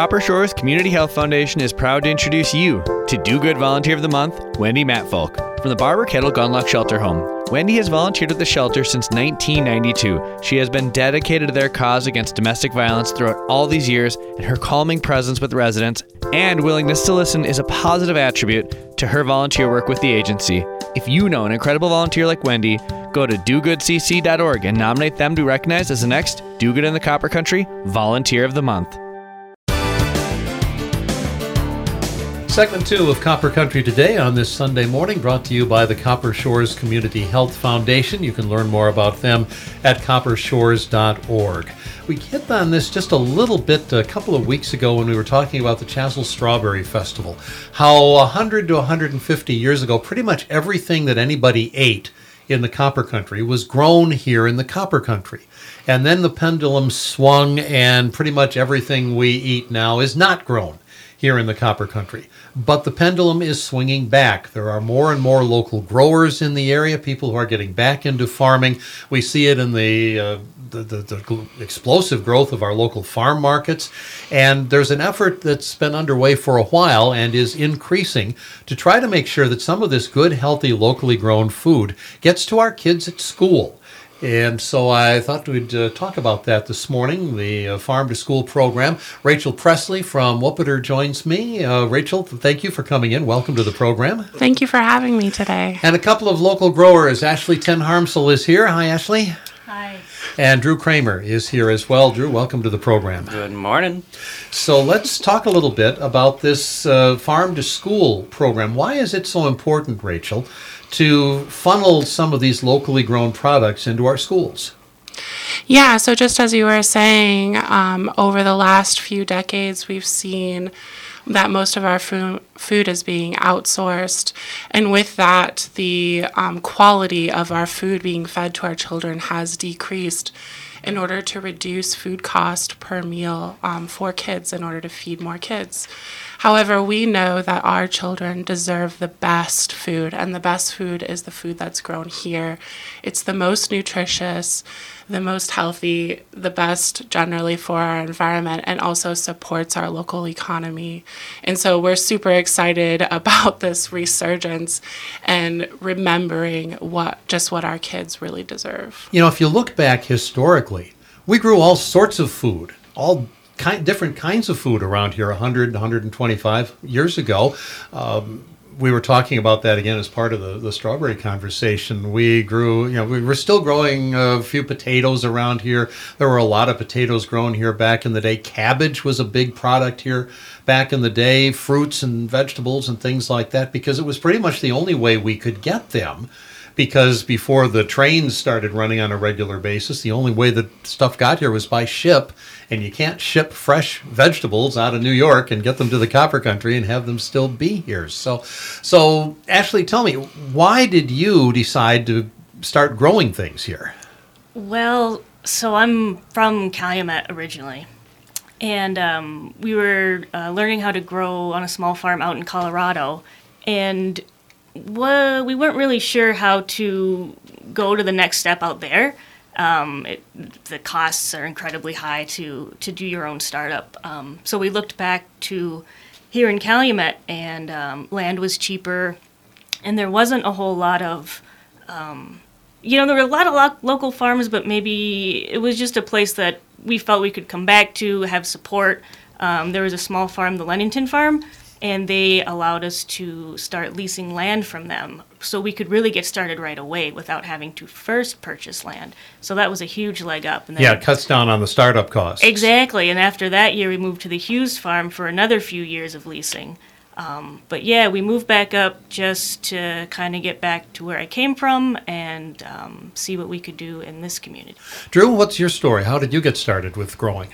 Copper Shores Community Health Foundation is proud to introduce you to Do Good Volunteer of the Month, Wendy Matfolk, from the Barbara Kettle Gundlach Shelter Home. Wendy has volunteered at the shelter since 1992. She has been dedicated to their cause against domestic violence throughout all these years, and her calming presence with residents and willingness to listen is a positive attribute to her volunteer work with the agency. If you know an incredible volunteer like Wendy, go to dogoodcc.org and nominate them to be recognized as the next Do Good in the Copper Country Volunteer of the Month. Segment two of Copper Country Today on this Sunday morning, brought to you by the Copper Shores Community Health Foundation. You can learn more about them at coppershores.org. We hit on this just a little bit a couple of weeks ago when we were talking about the Chassell Strawberry Festival. How 100 to 150 years ago, pretty much everything that anybody ate in the Copper Country was grown here in the Copper Country. And then the pendulum swung, and pretty much everything we eat now is not grown here in the Copper Country. But the pendulum is swinging back. There are more and more local growers in the area, people who are getting back into farming. We see it in the uh, the, the, the, explosive growth of our local farm markets. And there's an effort that's been underway for a while and is increasing to try to make sure that some of this good, healthy, locally grown food gets to our kids at school. And so I thought we'd uh, talk about that this morning, the uh, Farm to School program. Rachel Pressley from WUPPDR joins me. Uh, Rachel, thank you for coming in. Welcome to the program. Thank you for having me today. And a couple of local growers. Ashley Ten Harmsel is here. Hi, Ashley. Hi. And Drew Cramer is here as well. Drew, welcome to the program. Good morning. So let's talk a little bit about this uh, Farm to School program. Why is it so important, Rachel? To funnel some of these locally grown products into our schools. Yeah, so just as you were saying, um, over the last few decades, we've seen that most of our food, food is being outsourced. And with that, the um, quality of our food being fed to our children has decreased in order to reduce food cost per meal um, for kids in order to feed more kids. However, we know that our children deserve the best food, and the best food is the food that's grown here. It's the most nutritious, the most healthy, the best generally for our environment, and also supports our local economy. And so we're super excited about this resurgence and remembering what just what our kids really deserve. You know, if you look back historically, we grew all sorts of food, all kind, different kinds of food around here 100, 125 years ago. Um, we were talking about that again as part of the, the strawberry conversation. We grew, you know, we were still growing a few potatoes around here. There were a lot of potatoes grown here back in the day. Cabbage was a big product here back in the day, fruits and vegetables and things like that, because it was pretty much the only way we could get them because before the trains started running on a regular basis, the only way that stuff got here was by ship, and you can't ship fresh vegetables out of New York and get them to the copper country and have them still be here. So, so Ashley, tell me, why did you decide to start growing things here? Well, so I'm from Calumet originally, and um, we were uh, learning how to grow on a small farm out in Colorado, and well, we weren't really sure how to go to the next step out there. Um, it, the costs are incredibly high to to do your own startup. Um, so we looked back to here in Calumet, and um, land was cheaper, and there wasn't a whole lot of um, you know, there were a lot of lo- local farms, but maybe it was just a place that we felt we could come back to, have support. Um, there was a small farm, the Lennington Farm, and they allowed us to start leasing land from them so we could really get started right away without having to first purchase land. So that was a huge leg up. And yeah, it cuts down on the startup costs. Exactly. And after that year, we moved to the Hughes farm for another few years of leasing. Um, but yeah, we moved back up just to kind of get back to where I came from and um, see what we could do in this community. Drew, what's your story? How did you get started with growing?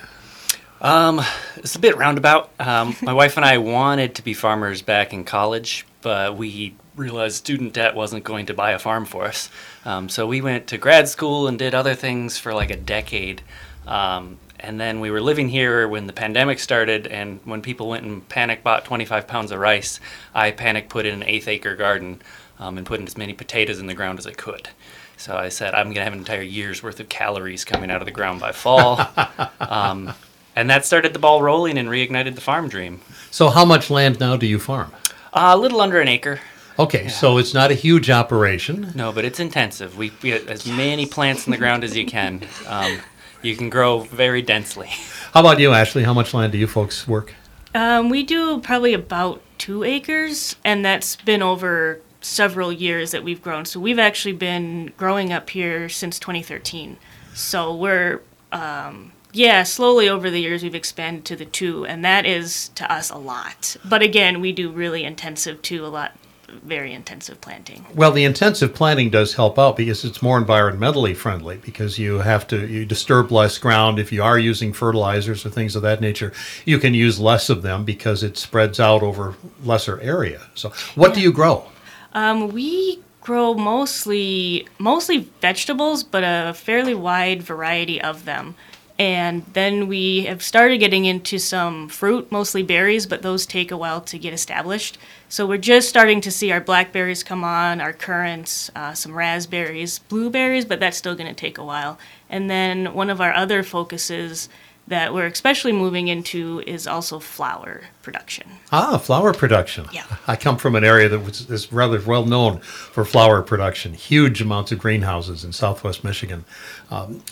Um, it's a bit roundabout. Um, my wife and I wanted to be farmers back in college, but we realized student debt wasn't going to buy a farm for us. Um, so we went to grad school and did other things for like a decade. Um, and then we were living here when the pandemic started, and when people went and panic bought 25 pounds of rice, I panic put in an eighth acre garden um, and put in as many potatoes in the ground as I could. So I said, I'm going to have an entire year's worth of calories coming out of the ground by fall. um, and that started the ball rolling and reignited the farm dream. So, how much land now do you farm? Uh, a little under an acre. Okay, so it's not a huge operation. No, but it's intensive. We, we get as many plants in the ground as you can. Um, you can grow very densely. How about you, Ashley? How much land do you folks work? Um, we do probably about two acres, and that's been over several years that we've grown. So we've actually been growing up here since 2013. So we're, um, yeah, slowly over the years we've expanded to the two, and that is to us a lot. But again, we do really intensive too, a lot, very intensive planting. Well, the intensive planting does help out because it's more environmentally friendly because you have to you disturb less ground if you are using fertilizers or things of that nature. You can use less of them because it spreads out over lesser area. So, what do you grow? Um, we grow mostly mostly vegetables, but a fairly wide variety of them. And then we have started getting into some fruit, mostly berries, but those take a while to get established. So we're just starting to see our blackberries come on, our currants, uh, some raspberries, blueberries, but that's still going to take a while. And then one of our other focuses that we're especially moving into is also flower production. Ah, flower production. Yeah. I come from an area that was, is rather well known for flower production. Huge amounts of greenhouses in southwest Michigan. Um,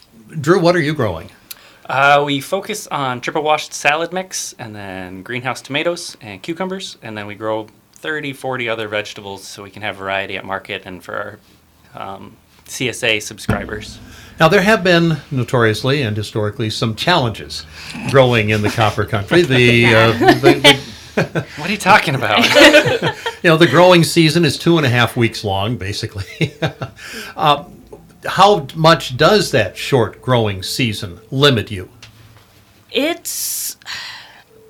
Drew, what are you growing? Uh, we focus on triple washed salad mix and then greenhouse tomatoes and cucumbers, and then we grow 30, 40 other vegetables so we can have variety at market and for our um, CSA subscribers. Now, there have been notoriously and historically some challenges growing in the copper country. The, uh, the, the What are you talking about? you know the growing season is two and a half weeks long, basically. uh, how much does that short growing season limit you? It's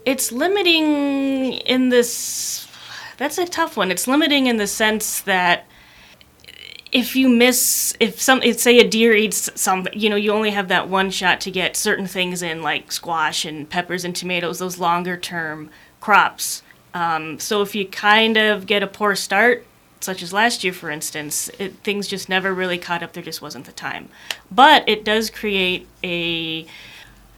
it's limiting in this that's a tough one. It's limiting in the sense that if you miss if some say a deer eats some you know you only have that one shot to get certain things in like squash and peppers and tomatoes those longer term crops um, so if you kind of get a poor start such as last year for instance it, things just never really caught up there just wasn't the time but it does create a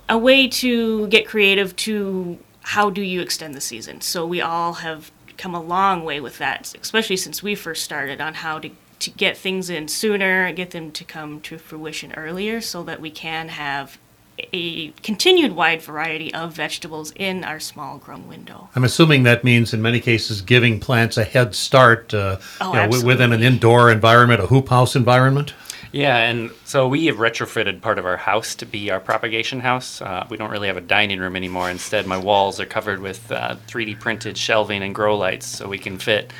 a way to get creative to how do you extend the season. So we all have come a long way with that, especially since we first started on how to to get things in sooner, get them to come to fruition earlier so that we can have a continued wide variety of vegetables in our small grown window. I'm assuming that means in many cases giving plants a head start uh, Oh, you know, within an indoor environment, a hoop house environment. Yeah, and so we have retrofitted part of our house to be our propagation house. Uh, we don't really have a dining room anymore. Instead, my walls are covered with uh, 3D printed shelving and grow lights, so we can fit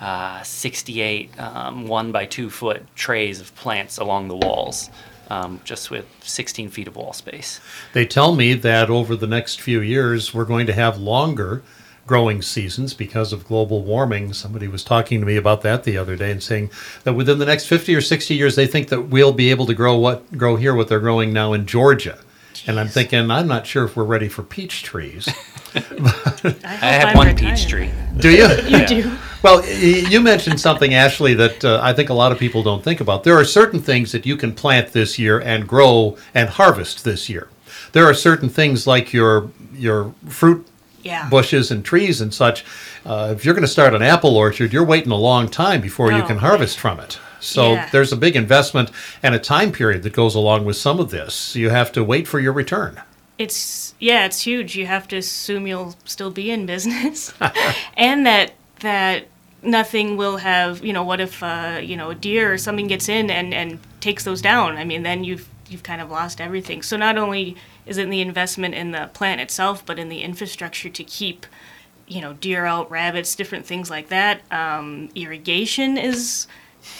uh, 68 um, one by two foot trays of plants along the walls, um, just with 16 feet of wall space. They tell me that over the next few years, we're going to have longer growing seasons because of global warming. Somebody was talking to me about that the other day and saying that within the next 50 or 60 years, they think that we'll be able to grow what grow here what they're growing now in Georgia. And I'm thinking, I'm not sure if we're ready for peach trees. I, I have one peach tree. Do you? You do. Well, you mentioned something, Ashley, that uh, I think a lot of people don't think about. There are certain things that you can plant this year and grow and harvest this year. There are certain things like your your fruit Yeah. bushes and trees and such. Uh, if you're going to start an apple orchard, you're waiting a long time before you Oh, can harvest from it. So Yeah. there's a big investment and a time period that goes along with some of this. You have to wait for your return. It's yeah, it's huge. You have to assume you'll still be in business, and that that nothing will have you know what if uh, you know a deer or something gets in and and takes those down. I mean, then you've you've kind of lost everything. So not only is it the investment in the plant itself, but in the infrastructure to keep you know deer out, rabbits, different things like that. Um, irrigation is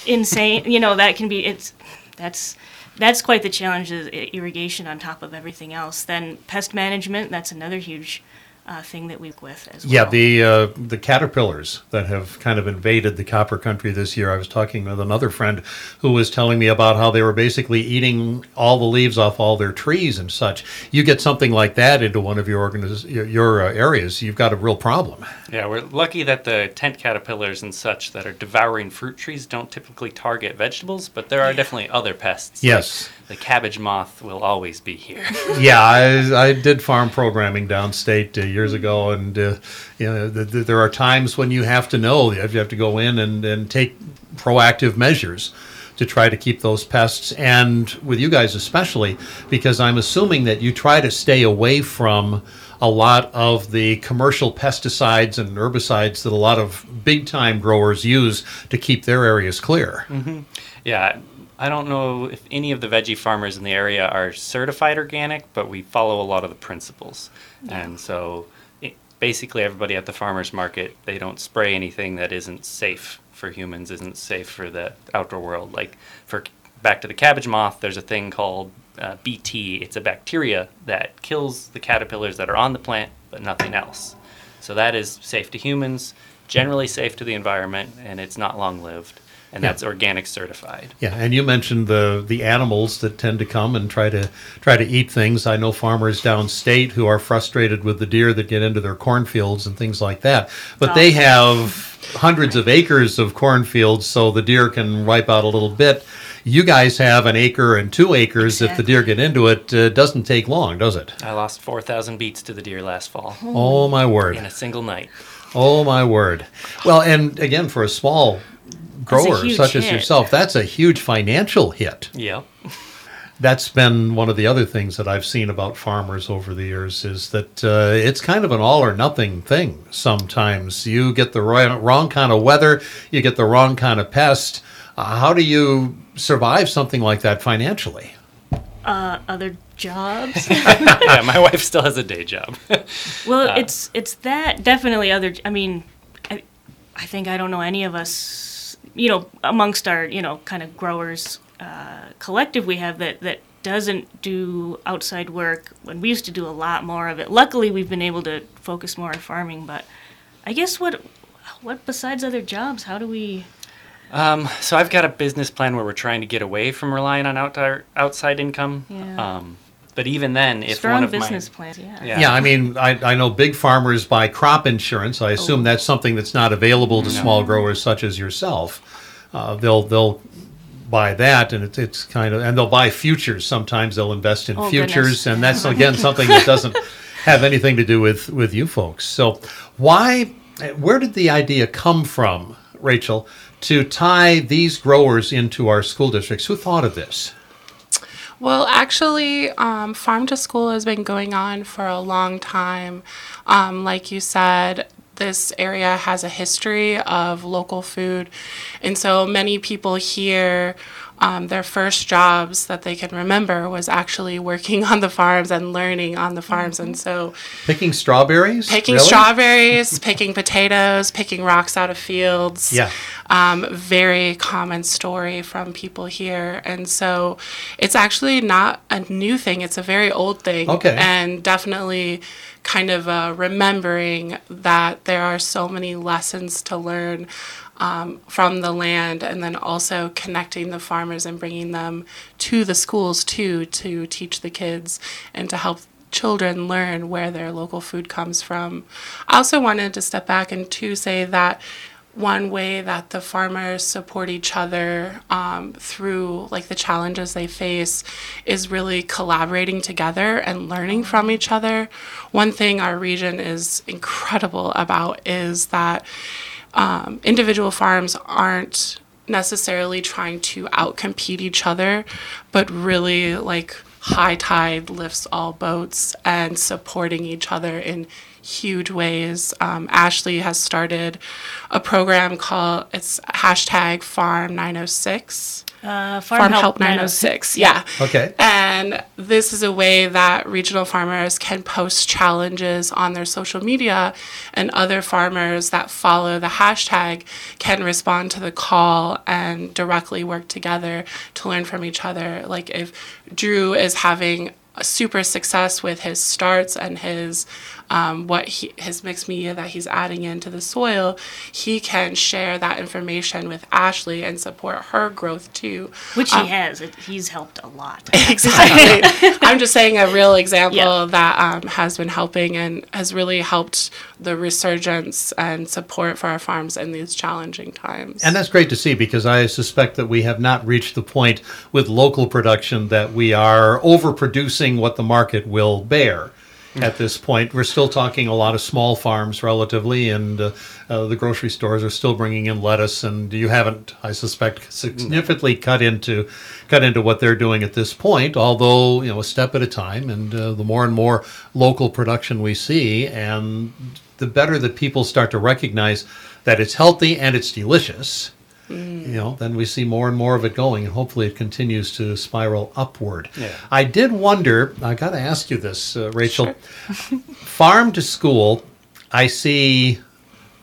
insane. you know that can be it's that's that's quite the challenge is irrigation on top of everything else. Then pest management that's another huge uh, thing that we work with as well. Yeah, the uh, the caterpillars that have kind of invaded the copper country this year. I was talking with another friend who was telling me about how they were basically eating all the leaves off all their trees and such. You get something like that into one of your organiz- your, your uh, areas, you've got a real problem. Yeah, we're lucky that the tent caterpillars and such that are devouring fruit trees don't typically target vegetables, but there are definitely other pests. Yes. Like the cabbage moth will always be here. yeah, I, I did farm programming downstate uh, years ago, and uh, you know, th- th- there are times when you have to know you have you have to go in and, and take proactive measures to try to keep those pests, and with you guys especially, because I'm assuming that you try to stay away from a lot of the commercial pesticides and herbicides that a lot of big time growers use to keep their areas clear. Yeah, I don't know if any of the veggie farmers in the area are certified organic, but we follow a lot of the principles. And so it, basically, everybody at the farmers market, they don't spray anything that isn't safe for humans, isn't safe for the outdoor world. Like for back to the cabbage moth, there's a thing called uh, BT. It's a bacteria that kills the caterpillars that are on the plant, but nothing else. So that is safe to humans, generally safe to the environment, and it's not long lived. And Yeah. that's organic certified. Yeah, and you mentioned the the animals that tend to come and try to try to eat things. I know farmers downstate who are frustrated with the deer that get into their cornfields and things like that. But they have hundreds of acres of cornfields, so the deer can wipe out a little bit. You guys have an acre and two acres. If the deer get into it, uh, it doesn't take long, does it? I lost 4,000 beets to the deer last fall Oh my word! in a single night. Oh my word! Well, and again, for a small grower huge such as yourself, that's a huge financial hit. Yeah. that's been one of the other things that I've seen about farmers over the years is that uh, it's kind of an all or nothing thing. Sometimes you get the wrong kind of weather, you get the wrong kind of pest. Uh, how do you survive something like that financially? Uh, other jobs. yeah, my wife still has a day job. Well, Uh, it's it's that definitely other. I mean, I, I think I don't know any of us. You know, amongst our you know kind of growers uh, collective we have that that doesn't do outside work when we used to do a lot more of it. Luckily, we've been able to focus more on farming. But I guess what what besides other jobs, how do we? Um, so I've got a business plan where we're trying to get away from relying on outside outside income. Yeah. Um, but even then, if strong one of business my plans? Yeah. Yeah. Yeah, I mean, I, I know big farmers buy crop insurance. I assume that's something that's not available to small growers such as yourself. Uh, they'll they'll buy that, and it's, it's kind of and they'll buy futures. Sometimes they'll invest in Oh, futures, goodness. and that's again something that doesn't have anything to do with with you folks. So why? Where did the idea come from, Rachel, to tie these growers into our school districts? Who thought of this? Well, actually, um, Farm to School has been going on for a long time. Um, like you said, this area has a history of local food. And so many people here, um, their first jobs that they can remember was actually working on the farms and learning on the farms. And so Picking strawberries? picking Really? strawberries, picking potatoes, picking rocks out of fields. Yeah. Um, very common story from people here. And so it's actually not a new thing, it's a very old thing. Okay. And definitely kind of uh, remembering that there are so many lessons to learn. Um, from the land, and then also connecting the farmers and bringing them to the schools too to teach the kids and to help children learn where their local food comes from. I also wanted to step back and to say that one way that the farmers support each other um, through like the challenges they face is really collaborating together and learning from each other. One thing our region is incredible about is that um, individual farms aren't necessarily trying to outcompete each other, but really like high tide lifts all boats and supporting each other in huge ways. Um, Ashley has started a program called it's hashtag Farm 906. Uh, Farm Help 906. Yeah. Okay. And this is a way that regional farmers can post challenges on their social media, and other farmers that follow the hashtag can respond to the call and directly work together to learn from each other. Like if Drew is having a super success with his starts and his um, what he, his mixed media that he's adding into the soil, he can share that information with Ashley and support her growth too. Which he Um, has. It, he's helped a lot. exactly. I'm just saying a real example Yeah. that um, has been helping and has really helped the resurgence and support for our farms in these challenging times. And that's great to see because I suspect that we have not reached the point with local production that we are overproducing what the market will bear. At this point, we're still talking a lot of small farms, relatively, and uh, uh, the grocery stores are still bringing in lettuce. And you haven't, I suspect, significantly cut into cut into what they're doing at this point. Although you know, a step at a time, and uh, the more and more local production we see, and the better that people start to recognize that it's healthy and it's delicious, you know, then we see more and more of it going, and hopefully it continues to spiral upward. Yeah. I did wonder, I got to ask you this, uh, Rachel. Farm to school, I see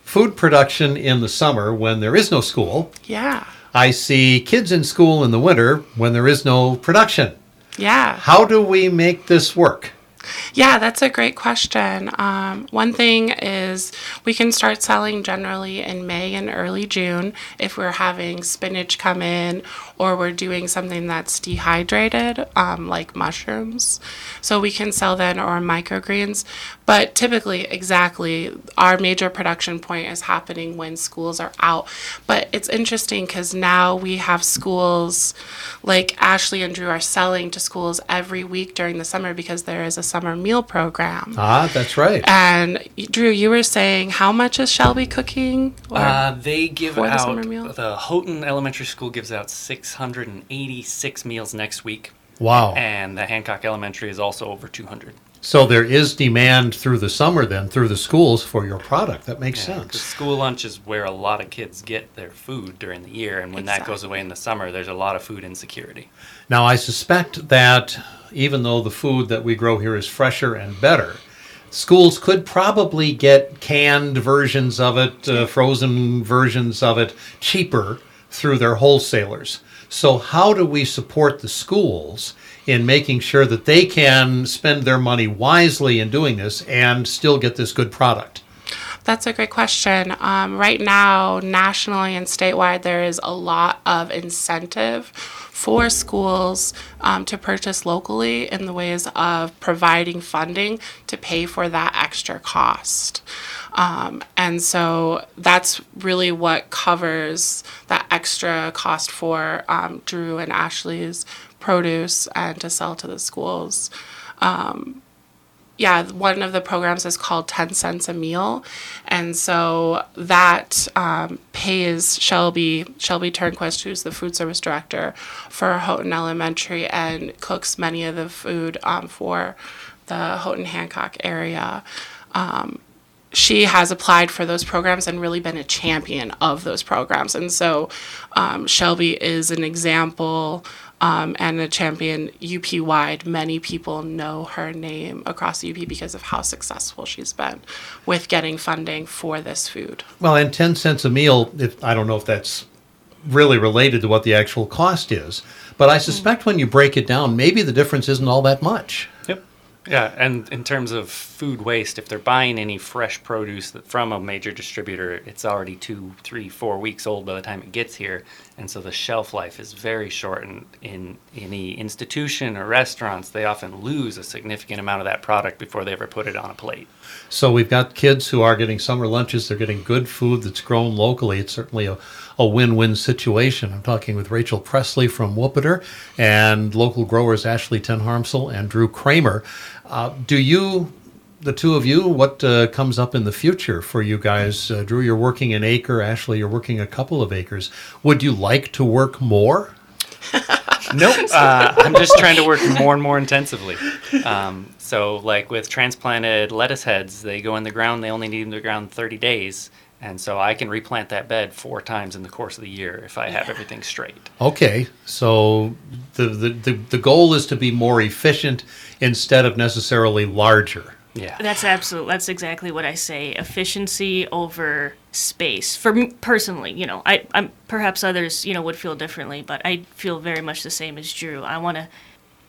food production in the summer when there is no school. yeah. I see kids in school in the winter when there is no production. Yeah. How do we make this work? Yeah, that's a great question. Um, one thing is we can start selling generally in May and early June if we're having spinach come in or we're doing something that's dehydrated, um, like mushrooms. So we can sell then or microgreens. But typically, exactly, our major production point is happening when schools are out. But it's interesting because now we have schools like Ashley and Drew are selling to schools every week during the summer because there is a summer meal program. Ah, that's right. And Drew, you were saying how much is Shelby cooking? Or- Uh, they give for the out summer meal? the Houghton Elementary School gives out 686 meals next week, Wow. and the Hancock Elementary is also over 200. So there is demand through the summer then, through the schools for your product. That makes The sense. school lunch is where a lot of kids get their food during the year, and when that goes away in the summer, there's a lot of food insecurity. Now, I suspect that even though the food that we grow here is fresher and better, schools could probably get canned versions of it, uh, frozen versions of it cheaper through their wholesalers. So, how do we support the schools in making sure that they can spend their money wisely in doing this and still get this good product? That's a great question. Um, right now, nationally and statewide, there is a lot of incentive for schools um, to purchase locally in the ways of providing funding to pay for that extra cost. Um, and so that's really what covers that extra cost for um, Drew and Ashley's produce and to sell to the schools yeah, one of the programs is called 10 cents a meal. And so that um, pays Shelby, Shelby Turnquist, who's the food service director for Houghton Elementary and cooks many of the food um, for the Houghton Hancock area. Um, she has applied for those programs and really been a champion of those programs. And so um, Shelby is an example um, and a champion UP wide. Many people know her name across UP because of how successful she's been with getting funding for this food. Well, and 10 cents a meal, if, I don't know if that's really related to what the actual cost is, but I suspect when you break it down, maybe the difference isn't all that much. Yep. Yeah, and in terms of food waste, if they're buying any fresh produce from a major distributor, it's already two, three, four weeks old by the time it gets here, and so the shelf life is very short. And in any institution or restaurants, they often lose a significant amount of that product before they ever put it on a plate. So we've got kids who are getting summer lunches. They're getting good food that's grown locally. It's certainly a, a win-win situation. I'm talking with Rachel Pressley from WUPPDR and local growers Ashley Ten Harmsel and Drew Cramer. Uh, do you, the two of you, what uh, comes up in the future for you guys? Uh, Drew, you're working an acre. Ashley, you're working a couple of acres. Would you like to work more? Nope. Uh, I'm just trying to work more and more intensively. Um, so, like with transplanted lettuce heads, they go in the ground. They only need in the ground 30 days, and so I can replant that bed four times in the course of the year if I have everything straight. Okay, so the, the, the, the goal is to be more efficient instead of necessarily larger. Yeah. That's absolute. That's exactly what I say. Efficiency over space. For me personally, you know, I, I'm perhaps others, you know, would feel differently, but I feel very much the same as Drew. I want to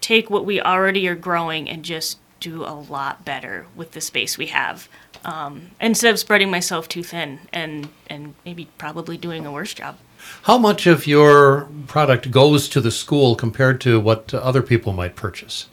take what we already are growing and just do a lot better with the space we have. Um, instead of spreading myself too thin and, and maybe probably doing a worse job. How much of your product goes to the school compared to what other people might purchase?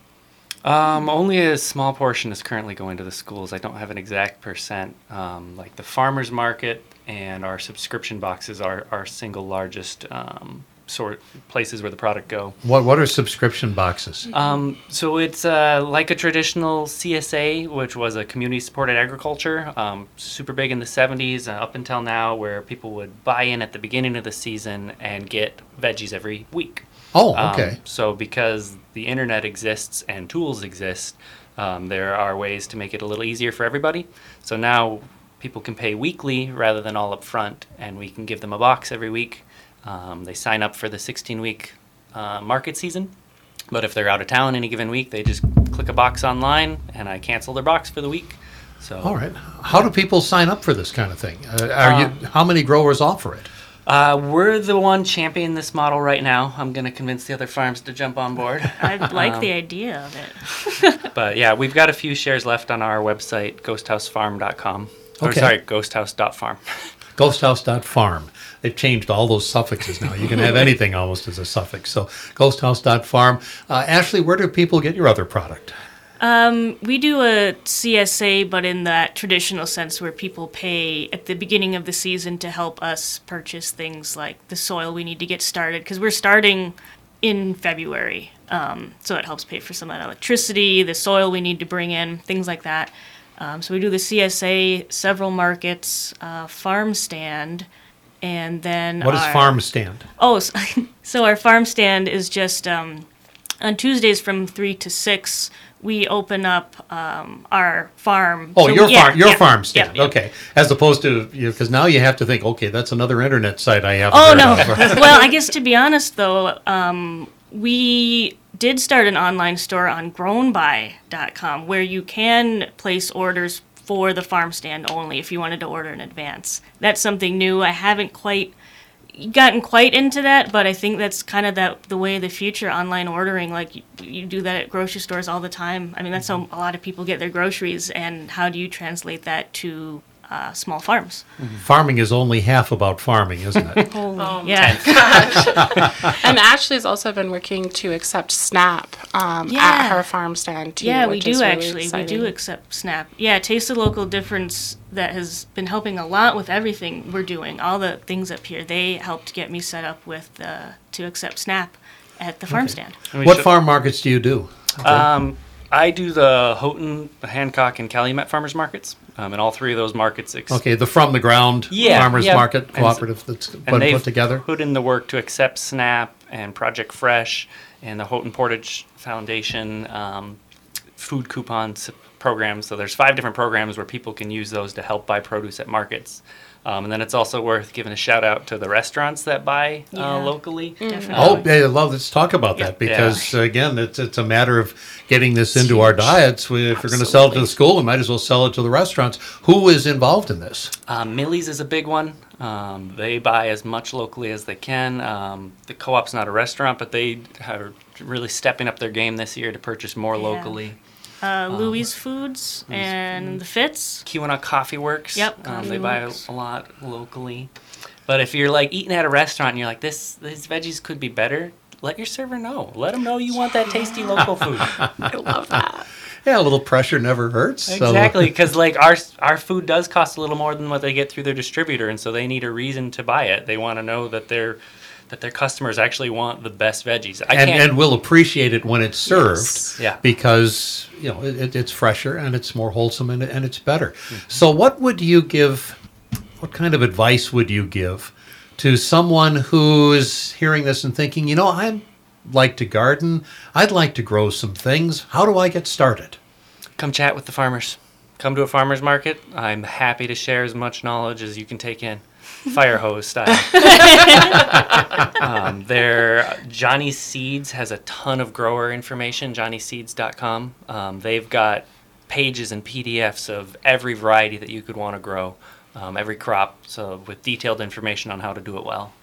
Um, only a small portion is currently going to the schools. I don't have an exact percent. Um, like the farmers market and our subscription boxes are our single largest um, sort places where the product go. What What are subscription boxes? Um, so it's uh, like a traditional CSA, which was a community supported agriculture, um, super big in the 70s uh, up until now, where people would buy in at the beginning of the season and get veggies every week. Oh, Um, okay. so because the internet exists and tools exist, um, there are ways to make it a little easier for everybody. So now people can pay weekly rather than all up front, and we can give them a box every week. Um, they sign up for the 16 week uh, market season. But if they're out of town any given week, they just click a box online, and I cancel their box for the week. So All right. How do people sign up for this kind of thing? Uh, are you? How many growers offer it? Uh, we're the one championing this model right now. I'm going to convince the other farms to jump on board. I like the idea of it. but yeah, we've got a few shares left on our website, ghosthousefarm.com. Or Okay. sorry, ghosthouse.farm. Ghosthouse.farm. They've changed all those suffixes now. You can have anything almost as a suffix. So ghosthouse.farm. Uh, Ashley, where do people get your other product? We do a CSA, but in that traditional sense where people pay at the beginning of the season to help us purchase things like the soil we need to get started, because we're starting in February. Um, so it helps pay for some of that electricity, the soil we need to bring in, things like that. Um, so we do the CSA, several markets, uh, farm stand, and then What is our- farm stand? Oh, s- so our farm stand is just um, on Tuesdays from three to six. We open up um, our farm. Oh, So your we- yeah, farm, your yeah, farm stand. yeah. Okay, as opposed to because now you have to think, okay, that's another internet site I have. Oh no. well, I guess to be honest though, um, we did start an online store on grownby.com where you can place orders for the farm stand only if you wanted to order in advance. That's something new. I haven't quite gotten quite into that, but I think that's kind of that the way of the future online ordering like you, you do that at grocery stores all the time. I mean, that's how mm-hmm. a lot of people get their groceries and how do you translate that to uh, small farms? Farming is only half about farming, isn't it? Oh, yeah. And Ashley's also been working to accept SNAP um, Yeah. at her farm stand too. Yeah, we which do is really actually. We do exciting. accept Snap. Yeah, Taste the Local Difference that has been helping a lot with everything we're doing. All the things up here, they helped get me set up with uh, to accept Snap at the farm stand. And we what should- farm markets do you do? Um, I do the Houghton, the Hancock, and Calumet farmers markets. Um, and all three of those markets. Ex- Okay, the from the ground Yeah, farmers yeah. market And cooperative that's and put, they've put together. put in the work to accept SNAP and Project Fresh and the Houghton Portage Foundation um, food coupons programs. So there's five different programs where people can use those to help buy produce at markets. Um, and then it's also worth giving a shout out to the restaurants that buy Yeah. uh, locally. Definitely. Oh, yeah, love. Let's talk about that because uh, again, it's it's a matter of getting this into our diets. We, if we're going to sell it to the school, we might as well sell it to the restaurants. Who is involved in this? Um, Millie's is a big one. Um, they buy as much locally as they can. Um, the co-op's not a restaurant, but they are really stepping up their game this year to purchase more Yeah. locally. Uh, Louis Foods and the Fitz. Keweenaw Coffee Works. Yep, um, they buy a, Works. a lot locally. But if you're like eating at a restaurant and you're like, this these veggies could be better, let your server know. Let them know you want that tasty local food. I love that. Yeah, a little pressure never hurts. exactly, because like our our food does cost a little more than what they get through their distributor, and so they need a reason to buy it. They want to know that their that their customers actually want the best veggies. I and, and will appreciate it when it's served Yes. Yeah. because you know it, it- it's fresher and it's more wholesome and, and it's better Mm-hmm. so what would you give what kind of advice would you give to someone who is hearing this and thinking you know i'd like to garden i'd like to grow some things how do i get started come chat with the farmers. Come to a farmer's market. I'm happy to share as much knowledge as you can take in, fire hose style. um, there, Johnny Seeds has a ton of grower information. JohnnySeeds.com. Um, they've got pages and PDFs of every variety that you could want to grow, um, every crop. So with detailed information on how to do it well.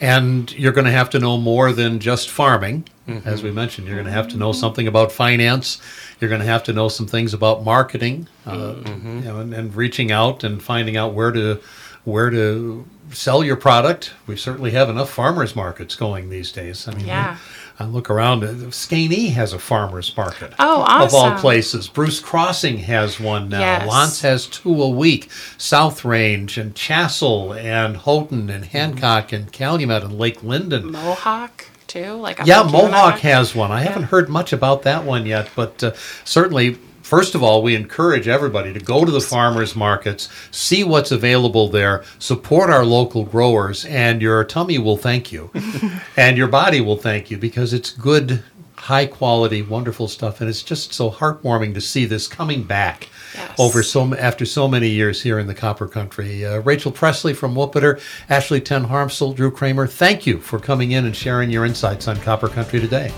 And you're going to have to know more than just farming. Mm-hmm. As we mentioned, you're going to have to know something about finance. You're going to have to know some things about marketing, uh, Mm-hmm. you know, and, and reaching out and finding out where to where to sell your product. We certainly have enough farmers markets going these days. I mean, Yeah. I look around. uh, Skanee has a farmers market. Oh, awesome! Of all places, Bruce Crossing has one now. Yes. L'Anse has two a week. South Range and Chassell and Houghton and Hancock and Calumet and Lake Linden. Mohawk too, like Yeah, Mohawk has one. I haven't heard much about that one yet, but uh, certainly, first of all, we encourage everybody to go to the farmers markets, see what's available there, support our local growers, and your tummy will thank you, and your body will thank you because it's good, high quality, wonderful stuff, and it's just so heartwarming to see this coming back. Yes. Over so after so many years here in the Copper Country, uh, Rachel Pressley from WUPPDR, Ashley Ten Harmsel, Drew Cramer. Thank you for coming in and sharing your insights on Copper Country today.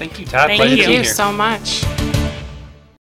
Thank you, Todd. Thank Pleasure you. being you so much.